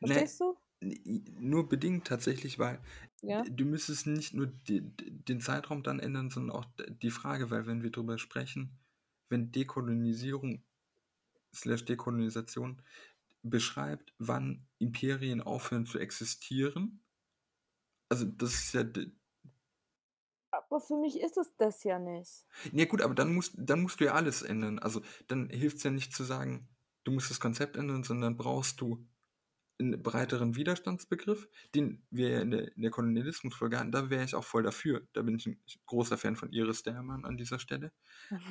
ne, Verstehst du? Nur bedingt tatsächlich, weil Ja. du müsstest nicht nur die, den Zeitraum dann ändern, sondern auch die Frage, weil wenn wir darüber sprechen, wenn Dekolonisierung slash Dekolonisation beschreibt, wann Imperien aufhören zu existieren, also das ist ja Aber für mich ist es das ja nicht. Ja gut, aber dann musst, dann musst du ja alles ändern. Also dann hilft es ja nicht zu sagen, du musst das Konzept ändern, sondern brauchst du einen breiteren Widerstandsbegriff, den wir ja in der, in der Kolonialismusfolge hatten. Da wäre ich auch voll dafür. Da bin ich ein großer Fan von Iris Dermann an dieser Stelle.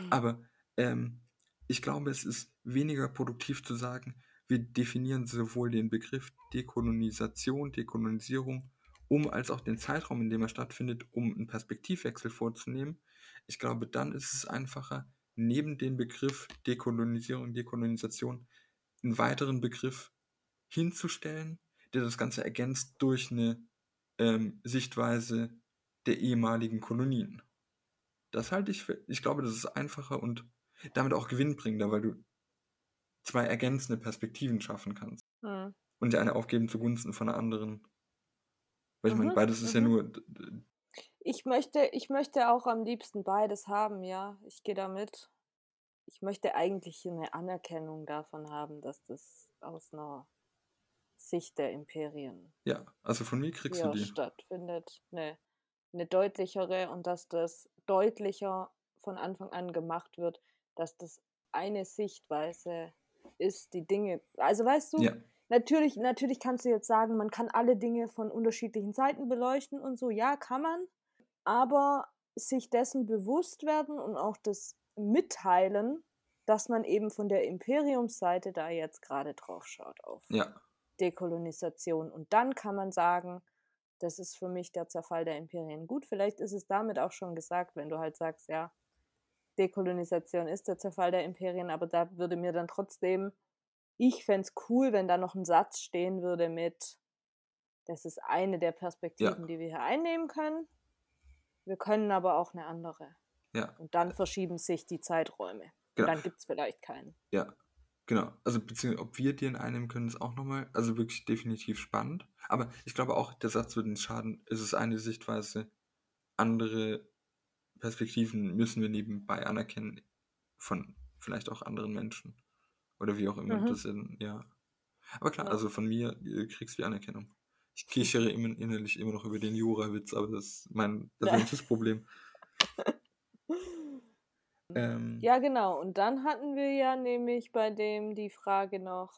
Aber ähm, ich glaube, es ist weniger produktiv zu sagen, wir definieren sowohl den Begriff Dekolonisation, Dekolonisierung, um als auch den Zeitraum, in dem er stattfindet, um einen Perspektivwechsel vorzunehmen. Ich glaube, dann ist es einfacher, neben dem Begriff Dekolonisierung, Dekolonisation einen weiteren Begriff hinzustellen, der das Ganze ergänzt durch eine ähm, Sichtweise der ehemaligen Kolonien. Das halte ich für, ich glaube, das ist einfacher und damit auch gewinnbringender, weil du zwei ergänzende Perspektiven schaffen kannst Hm. und dir eine aufgeben zugunsten von einer anderen. Weil ich meine, Mhm, beides ist ja mhm. nur, d- d- Ich möchte, ich möchte auch am liebsten beides haben, ja. Ich gehe damit. Ich möchte eigentlich eine Anerkennung davon haben, dass das aus einer Sicht der Imperien ja, also von mir kriegst du die. stattfindet. Eine, eine deutlichere und dass das deutlicher von Anfang an gemacht wird, dass das eine Sichtweise ist, die Dinge. Also weißt du, Ja, Natürlich, natürlich kannst du jetzt sagen, man kann alle Dinge von unterschiedlichen Seiten beleuchten und so. Ja, kann man. Aber sich dessen bewusst werden und auch das mitteilen, dass man eben von der Imperiumsseite da jetzt gerade drauf schaut auf ja, Dekolonisation. Und dann kann man sagen, das ist für mich der Zerfall der Imperien. Gut, vielleicht ist es damit auch schon gesagt, wenn du halt sagst, ja, Dekolonisation ist der Zerfall der Imperien, aber da würde mir dann trotzdem, ich fände es cool, wenn da noch ein Satz stehen würde mit, das ist eine der Perspektiven, die wir hier einnehmen können. Wir können aber auch eine andere. ja, Und dann verschieben sich die Zeiträume. Und genau. dann gibt es vielleicht keinen. Ja, genau. Also beziehungsweise ob wir den einnehmen können, ist auch nochmal, also wirklich definitiv spannend. Aber ich glaube auch, der Satz würde uns schaden. Es ist eine Sichtweise. Andere Perspektiven müssen wir nebenbei anerkennen von vielleicht auch anderen Menschen. Oder wie auch immer Mhm. das in, ja. Aber klar, also von mir äh, kriegst du die Anerkennung. Ich kichere immer innerlich immer noch über den Jura-Witz, aber das ist mein persönliches (laughs) Problem. Ähm, Ja, genau. Und dann hatten wir ja nämlich bei dem die Frage noch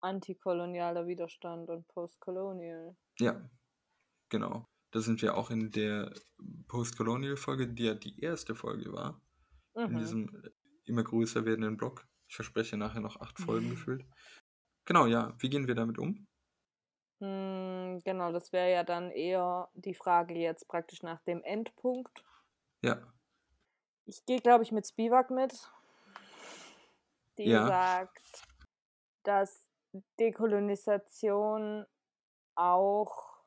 antikolonialer Widerstand und postcolonial. Ja, genau. Da sind wir auch in der Post-Colonial-Folge, die ja die erste Folge war, in Mhm. diesem immer größer werdenden Block. Ich verspreche nachher noch acht Folgen (laughs) Mhm. gefüllt. Genau, ja. Wie gehen wir damit um? Hm, genau, das wäre ja dann eher die Frage jetzt praktisch nach dem Endpunkt. Ja, Ich gehe, glaube ich, mit Spivak mit, die Ja. sagt, dass Dekolonisation auch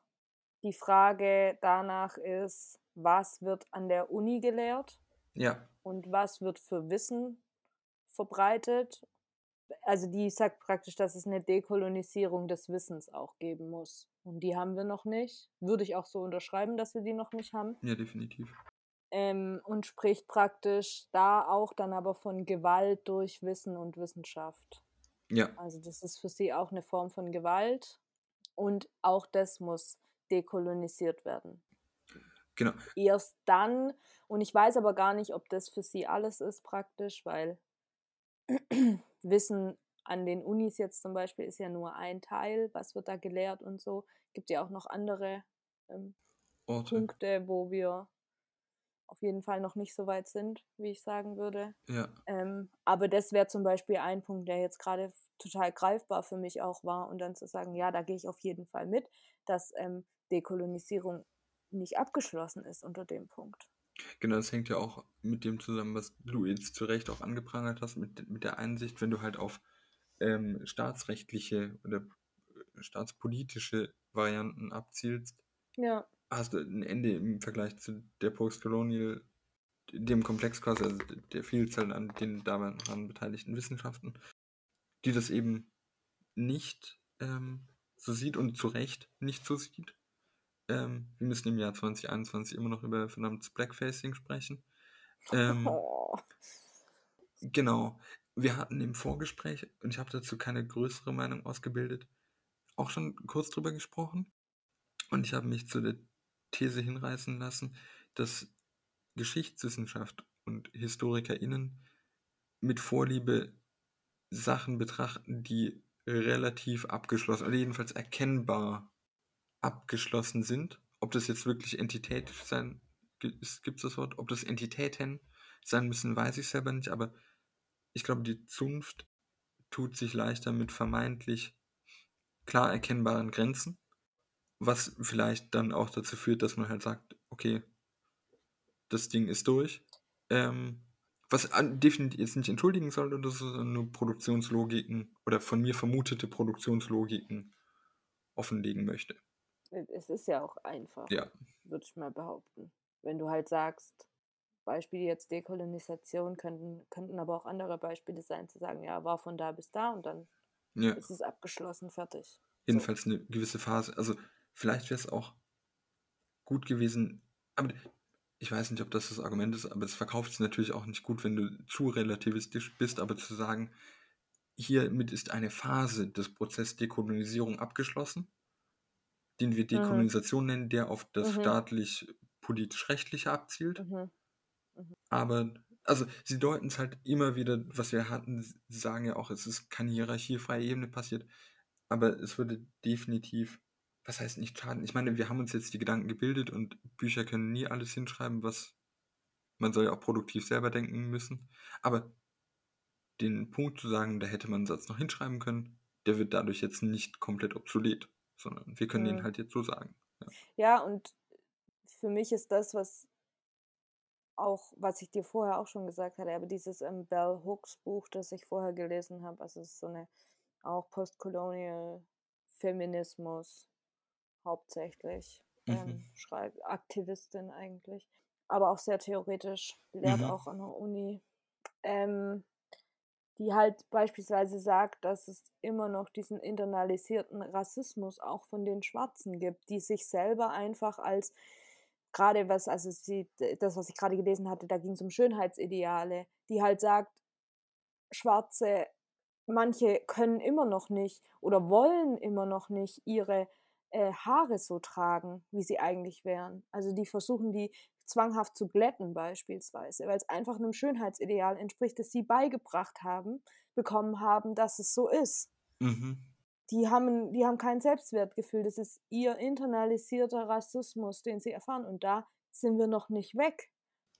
die Frage danach ist, was wird an der Uni gelehrt ja, und was wird für Wissen verbreitet. Also die sagt praktisch, dass es eine Dekolonisierung des Wissens auch geben muss. Und die haben wir noch nicht. Würde ich auch so unterschreiben, dass wir die noch nicht haben. ja, definitiv. Ähm, und spricht praktisch da auch dann aber von Gewalt durch Wissen und Wissenschaft. Ja, Also das ist für sie auch eine Form von Gewalt. Und auch das muss dekolonisiert werden. Genau. erst dann. Und ich weiß aber gar nicht, ob das für sie alles ist praktisch, weil (clears throat) Wissen an den Unis jetzt zum Beispiel ist ja nur ein Teil, was wird da gelehrt und so. Gibt ja auch noch andere ähm. Punkte, wo wir auf jeden Fall noch nicht so weit sind, wie ich sagen würde. Ja. Ähm, aber das wäre zum Beispiel ein Punkt, der jetzt gerade total greifbar für mich auch war. Und dann zu sagen, ja, da gehe ich auf jeden Fall mit, dass ähm, Dekolonisierung nicht abgeschlossen ist unter dem Punkt. Genau, das hängt ja auch mit dem zusammen, was du jetzt zu Recht auch angeprangert hast, mit, mit der Einsicht, wenn du halt auf ähm, staatsrechtliche oder äh, staatspolitische Varianten abzielst, Ja, hast du ein Ende im Vergleich zu der Postcolonial, dem Komplex quasi, also der Vielzahl an den daran beteiligten Wissenschaften, die das eben nicht ähm, so sieht und zu Recht nicht so sieht. Ähm, wir müssen im Jahr 2021 immer noch über verdammtes Blackfacing sprechen. Ähm, oh. (laughs) Genau. Wir hatten im Vorgespräch, und ich habe dazu keine größere Meinung ausgebildet, auch schon kurz drüber gesprochen. Und ich habe mich zu der These hinreißen lassen, dass Geschichtswissenschaft und HistorikerInnen mit Vorliebe Sachen betrachten, die relativ abgeschlossen oder jedenfalls erkennbar abgeschlossen sind. Ob das jetzt wirklich entitätisch sein, gibt es das Wort? Ob das Entitäten sein müssen, weiß ich selber nicht, aber ich glaube, die Zunft tut sich leichter mit vermeintlich klar erkennbaren Grenzen, was vielleicht dann auch dazu führt, dass man halt sagt, okay, das Ding ist durch. Ähm, was an, definitiv jetzt nicht entschuldigen soll oder so, sondern nur Produktionslogiken oder von mir vermutete Produktionslogiken offenlegen möchte. Es ist ja auch einfach, Ja, würde ich mal behaupten. Wenn du halt sagst, Beispiel jetzt Dekolonisation, könnten, könnten aber auch andere Beispiele sein, zu sagen, ja, war von da bis da und dann ja. ist es abgeschlossen, fertig. So. Jedenfalls eine gewisse Phase. Also vielleicht wäre es auch gut gewesen, aber ich weiß nicht, ob das das Argument ist, aber es verkauft sich natürlich auch nicht gut, wenn du zu relativistisch bist, aber zu sagen, hiermit ist eine Phase des Prozesses Dekolonisierung abgeschlossen, den wir Dekolonisation nennen, der auf das Mhm. staatlich-politisch-rechtliche abzielt. Mhm. Aber, also, sie deuten es halt immer wieder, was wir hatten, sie sagen ja auch, es ist keine hierarchiefreie Ebene passiert, aber es würde definitiv, was heißt nicht schaden? Ich meine, wir haben uns jetzt die Gedanken gebildet und Bücher können nie alles hinschreiben, was man soll ja auch produktiv selber denken müssen, aber den Punkt zu sagen, da hätte man einen Satz noch hinschreiben können, der wird dadurch jetzt nicht komplett obsolet, sondern wir können den Mhm. halt jetzt so sagen. Ja, und für mich ist das, was auch, was ich dir vorher auch schon gesagt hatte, aber dieses ähm, Bell Hooks Buch, das ich vorher gelesen habe, also es ist so eine auch Postcolonial Feminismus hauptsächlich Mhm. ähm, Aktivistin eigentlich, aber auch sehr theoretisch, lehrt Mhm. auch an der Uni, ähm, die halt beispielsweise sagt, dass es immer noch diesen internalisierten Rassismus auch von den Schwarzen gibt, die sich selber einfach als gerade was, also sie, das, was ich gerade gelesen hatte, da ging es um Schönheitsideale, die halt sagt, Schwarze, manche können immer noch nicht oder wollen immer noch nicht ihre äh, Haare so tragen, wie sie eigentlich wären. Also die versuchen die zwanghaft zu glätten beispielsweise, weil es einfach einem Schönheitsideal entspricht, das sie beigebracht haben, bekommen haben, dass es so ist. Mhm. Die haben, die haben kein Selbstwertgefühl. Das ist ihr internalisierter Rassismus, den sie erfahren. Und da sind wir noch nicht weg.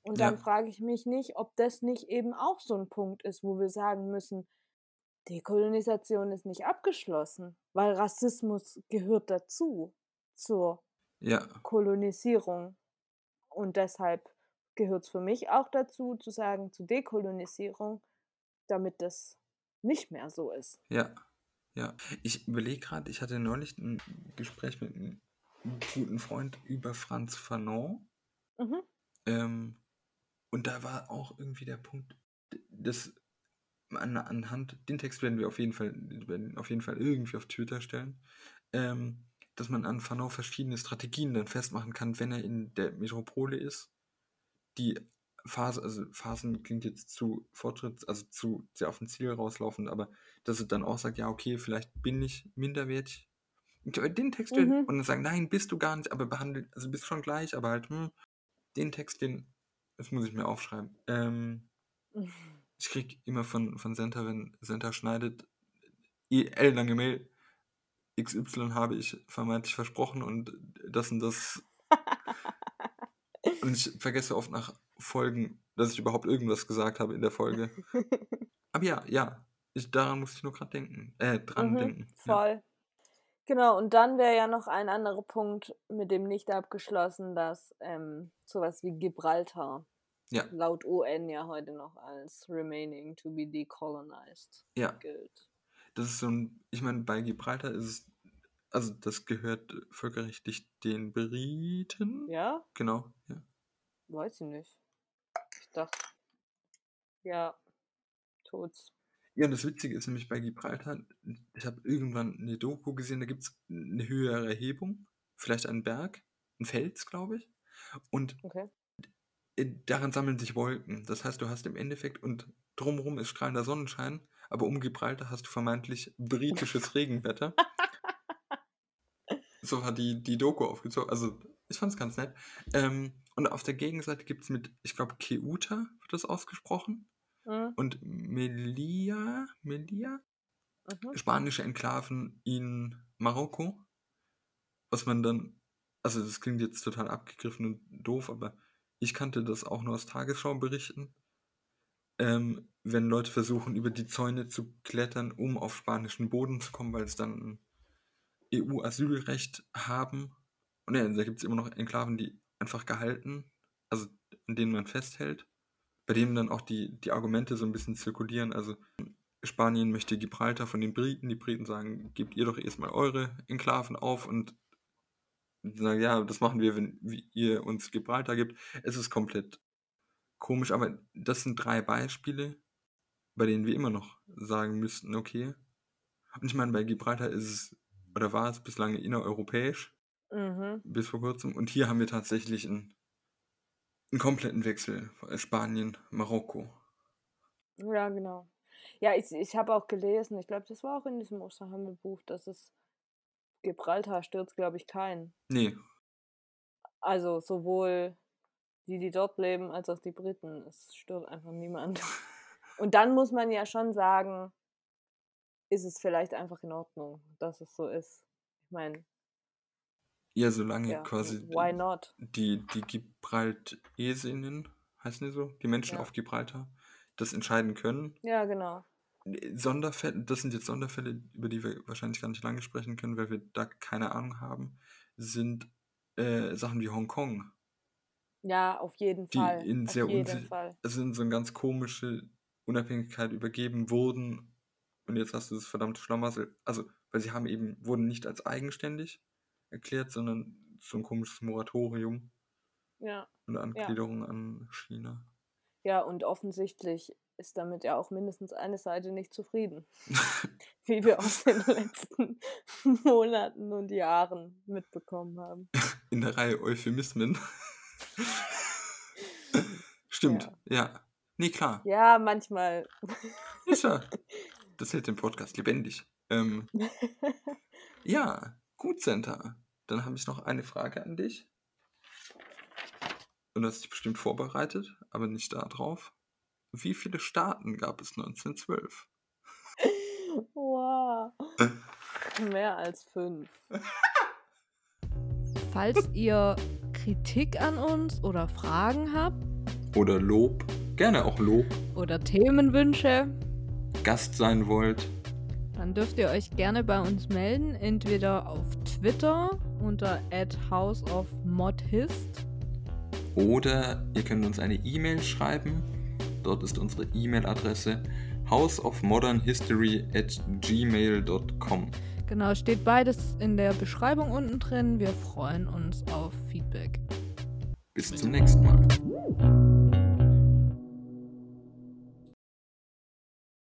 Und dann Ja. frage ich mich nicht, ob das nicht eben auch so ein Punkt ist, wo wir sagen müssen, Dekolonisation ist nicht abgeschlossen, weil Rassismus gehört dazu, zur Ja, Kolonisierung. Und deshalb gehört es für mich auch dazu, zu sagen, zur Dekolonisierung, damit das nicht mehr so ist. Ja, ja. Ich überlege gerade, ich hatte neulich ein Gespräch mit einem guten Freund über Franz Fanon. Mhm. Ähm, und da war auch irgendwie der Punkt, dass an, anhand, den Text werden wir auf jeden Fall, werden auf jeden Fall irgendwie auf Twitter stellen, ähm, dass man an Fanon verschiedene Strategien dann festmachen kann, wenn er in der Metropole ist. Die Phase, also Phasen klingt jetzt zu Fortschritts, also zu sehr auf ein Ziel rauslaufend, aber dass er dann auch sagt, ja, okay, vielleicht bin ich minderwertig Den Text Mhm. und dann sagen, nein, bist du gar nicht, aber behandelt, also bist schon gleich, aber halt, hm, den Text, den, das muss ich mir aufschreiben. Ähm, (laughs) ich krieg immer von, von Senta, wenn Senta schneidet, EL lange Mail, XY habe ich vermeintlich versprochen und das und das. (laughs) und ich vergesse oft nach Folgen, dass ich überhaupt irgendwas gesagt habe in der Folge. (laughs) Aber ja, ja, ich, daran musste ich nur gerade denken. Äh, dran Mhm, denken. Ja. Voll. Genau, und dann wäre ja noch ein anderer Punkt mit dem nicht abgeschlossen, dass ähm, sowas wie Gibraltar Ja. laut UN ja heute noch als remaining to be decolonized ja, gilt. das ist so ein, ich meine, bei Gibraltar ist es, also das gehört völkerrechtlich den Briten. Ja? Genau, ja. Weiß ich nicht. Ich dachte, ja, tut's. Ja, und das Witzige ist nämlich bei Gibraltar, ich habe irgendwann eine Doku gesehen, da gibt es eine höhere Erhebung, vielleicht einen Berg, ein Fels, glaube ich. Und Okay. Äh, daran sammeln sich Wolken. Das heißt, du hast im Endeffekt, und drumherum ist strahlender Sonnenschein, aber um Gibraltar hast du vermeintlich britisches (laughs) Regenwetter. So hat die, die Doku aufgezogen. Also, ich fand es ganz nett. Ähm, und auf der Gegenseite gibt es mit, ich glaube, Keuta wird das ausgesprochen. Mhm. Und Melilla, Melilla, Mhm. spanische Enklaven in Marokko. Was man dann, also das klingt jetzt total abgegriffen und doof, aber ich kannte das auch nur aus Tagesschau-Berichten. Ähm, wenn Leute versuchen, über die Zäune zu klettern, um auf spanischen Boden zu kommen, weil es dann ein EU-Asylrecht haben. Und ja, da gibt es immer noch Enklaven, die einfach gehalten, also an denen man festhält, bei denen dann auch die, die Argumente so ein bisschen zirkulieren. Also Spanien möchte Gibraltar von den Briten, die Briten sagen, gebt ihr doch erstmal eure Enklaven auf und sagen, ja, das machen wir, wenn ihr uns Gibraltar gibt. Es ist komplett komisch, aber das sind drei Beispiele, bei denen wir immer noch sagen müssten, okay. Und ich meine, bei Gibraltar ist es, oder war es bislang innereuropäisch, Mhm. bis vor kurzem. Und hier haben wir tatsächlich einen, einen kompletten Wechsel. Spanien, Marokko. Ja, genau. Ja, ich, ich habe auch gelesen, ich glaube, das war auch in diesem Osterhammer-Buch, dass es Gibraltar stürzt, glaube ich, keinen. Nee, Also sowohl die, die dort leben, als auch die Briten. Es stört einfach niemand. (laughs) Und dann muss man ja schon sagen, ist es vielleicht einfach in Ordnung, dass es so ist. Ich meine, ja, solange ja, quasi why not? die, die Gibraltesinnen, heißen die so, die Menschen Ja. auf Gibraltar, das entscheiden können. Ja, genau. Sonderfälle, das sind jetzt Sonderfälle, über die wir wahrscheinlich gar nicht lange sprechen können, weil wir da keine Ahnung haben, sind äh, Sachen wie Hongkong, Ja, auf jeden die Fall. in auf sehr jeden unsi- Fall. also in so eine ganz komische Unabhängigkeit übergeben wurden. Und jetzt hast du das verdammte Schlamassel. Also, weil sie haben eben, wurden nicht als eigenständig erklärt, sondern so ein komisches Moratorium Ja. und Angliederung an China. Ja, und offensichtlich ist damit ja auch mindestens eine Seite nicht zufrieden. (laughs) Wie wir aus den letzten (laughs) Monaten und Jahren mitbekommen haben. In der Reihe Euphemismen. (laughs) Stimmt, ja. Nee, klar. Ja, manchmal. Ist ja. Das hält den Podcast lebendig. Ähm, ja, gut, Senta. Dann habe ich noch eine Frage an dich. Und du hast dich bestimmt vorbereitet, aber nicht da drauf. Wie viele Staaten gab es 1912? wow. (laughs) Mehr als fünf. Falls ihr Kritik an uns oder Fragen habt Oder Lob, gerne auch Lob, oder Themenwünsche, Gast sein wollt, dann dürft ihr euch gerne bei uns melden, entweder auf Twitter unter houseofmodhist oder ihr könnt uns eine E-Mail schreiben. Dort ist unsere E-Mail-Adresse houseofmodernhistory at gmail.com. Genau, steht beides in der Beschreibung unten drin. Wir freuen uns auf Feedback. Bis zum nächsten Mal.